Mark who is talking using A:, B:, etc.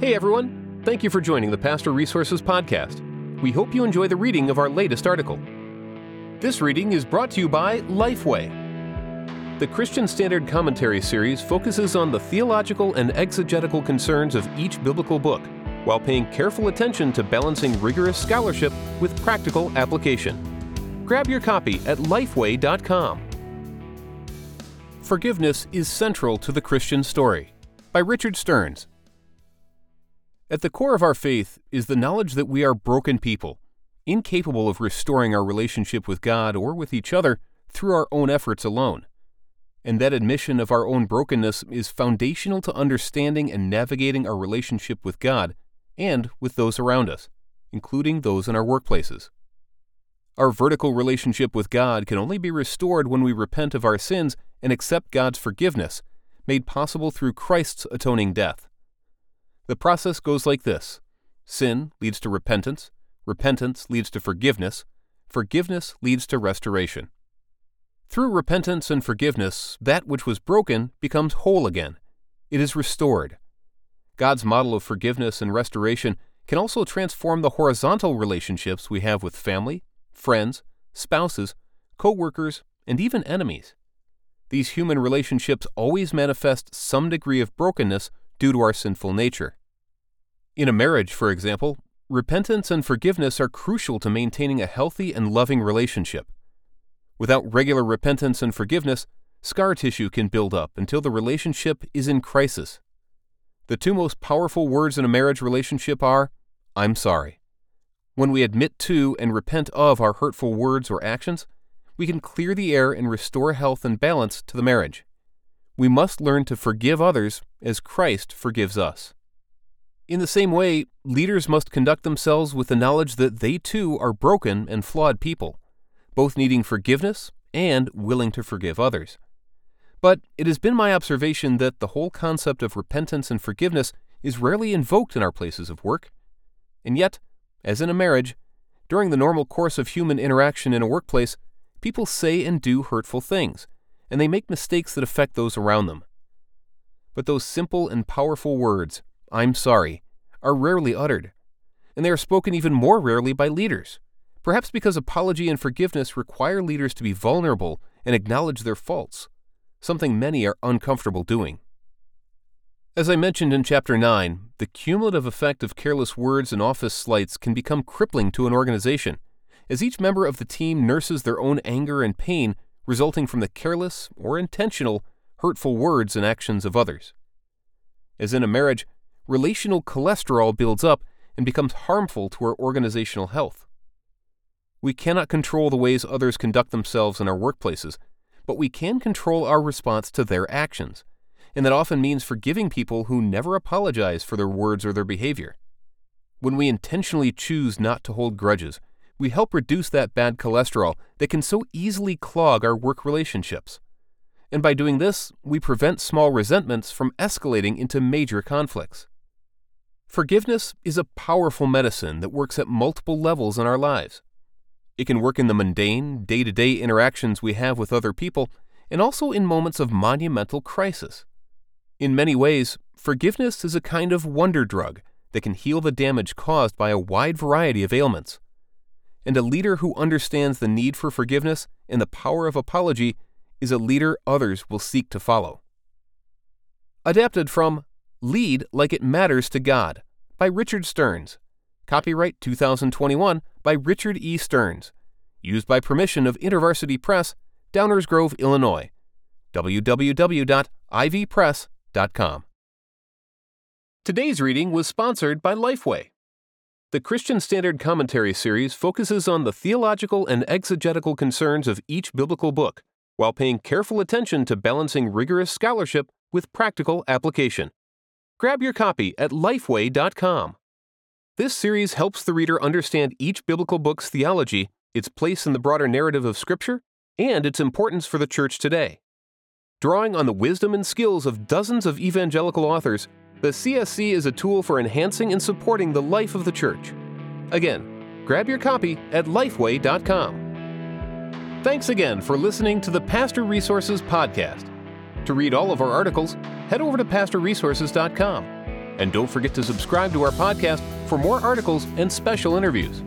A: Hey everyone, thank you for joining the Pastor Resources Podcast. We hope you enjoy the reading of our latest article. This reading is brought to you by Lifeway. The Christian Standard Commentary series focuses on the theological and exegetical concerns of each biblical book, while paying careful attention to balancing rigorous scholarship with practical application. Grab your copy at lifeway.com. Forgiveness is central to the Christian story by Richard Stearns. At the core of our faith is the knowledge that we are broken people, incapable of restoring our relationship with God or with each other through our own efforts alone. And that admission of our own brokenness is foundational to understanding and navigating our relationship with God and with those around us, including those in our workplaces. Our vertical relationship with God can only be restored when we repent of our sins and accept God's forgiveness, made possible through Christ's atoning death. The process goes like this sin leads to repentance, repentance leads to forgiveness, forgiveness leads to restoration. Through repentance and forgiveness, that which was broken becomes whole again. It is restored. God's model of forgiveness and restoration can also transform the horizontal relationships we have with family, friends, spouses, co workers, and even enemies. These human relationships always manifest some degree of brokenness due to our sinful nature. In a marriage, for example, repentance and forgiveness are crucial to maintaining a healthy and loving relationship. Without regular repentance and forgiveness, scar tissue can build up until the relationship is in crisis. The two most powerful words in a marriage relationship are, I'm sorry. When we admit to and repent of our hurtful words or actions, we can clear the air and restore health and balance to the marriage. We must learn to forgive others as Christ forgives us. In the same way, leaders must conduct themselves with the knowledge that they too are broken and flawed people, both needing forgiveness and willing to forgive others. But it has been my observation that the whole concept of repentance and forgiveness is rarely invoked in our places of work. And yet, as in a marriage, during the normal course of human interaction in a workplace, people say and do hurtful things, and they make mistakes that affect those around them. But those simple and powerful words, I'm sorry, are rarely uttered, and they are spoken even more rarely by leaders, perhaps because apology and forgiveness require leaders to be vulnerable and acknowledge their faults, something many are uncomfortable doing. As I mentioned in Chapter 9, the cumulative effect of careless words and office slights can become crippling to an organization as each member of the team nurses their own anger and pain resulting from the careless or intentional hurtful words and actions of others. As in a marriage, relational cholesterol builds up and becomes harmful to our organizational health. We cannot control the ways others conduct themselves in our workplaces, but we can control our response to their actions, and that often means forgiving people who never apologize for their words or their behavior. When we intentionally choose not to hold grudges, we help reduce that bad cholesterol that can so easily clog our work relationships. And by doing this, we prevent small resentments from escalating into major conflicts. Forgiveness is a powerful medicine that works at multiple levels in our lives. It can work in the mundane, day to day interactions we have with other people, and also in moments of monumental crisis. In many ways, forgiveness is a kind of wonder drug that can heal the damage caused by a wide variety of ailments and a leader who understands the need for forgiveness and the power of apology is a leader others will seek to follow. Adapted from Lead Like It Matters to God by Richard Stearns. Copyright 2021 by Richard E. Stearns. Used by permission of InterVarsity Press, Downers Grove, Illinois. www.ivpress.com. Today's reading was sponsored by Lifeway. The Christian Standard Commentary series focuses on the theological and exegetical concerns of each biblical book, while paying careful attention to balancing rigorous scholarship with practical application. Grab your copy at lifeway.com. This series helps the reader understand each biblical book's theology, its place in the broader narrative of Scripture, and its importance for the church today. Drawing on the wisdom and skills of dozens of evangelical authors, the CSC is a tool for enhancing and supporting the life of the church. Again, grab your copy at lifeway.com. Thanks again for listening to the Pastor Resources Podcast. To read all of our articles, head over to pastorresources.com. And don't forget to subscribe to our podcast for more articles and special interviews.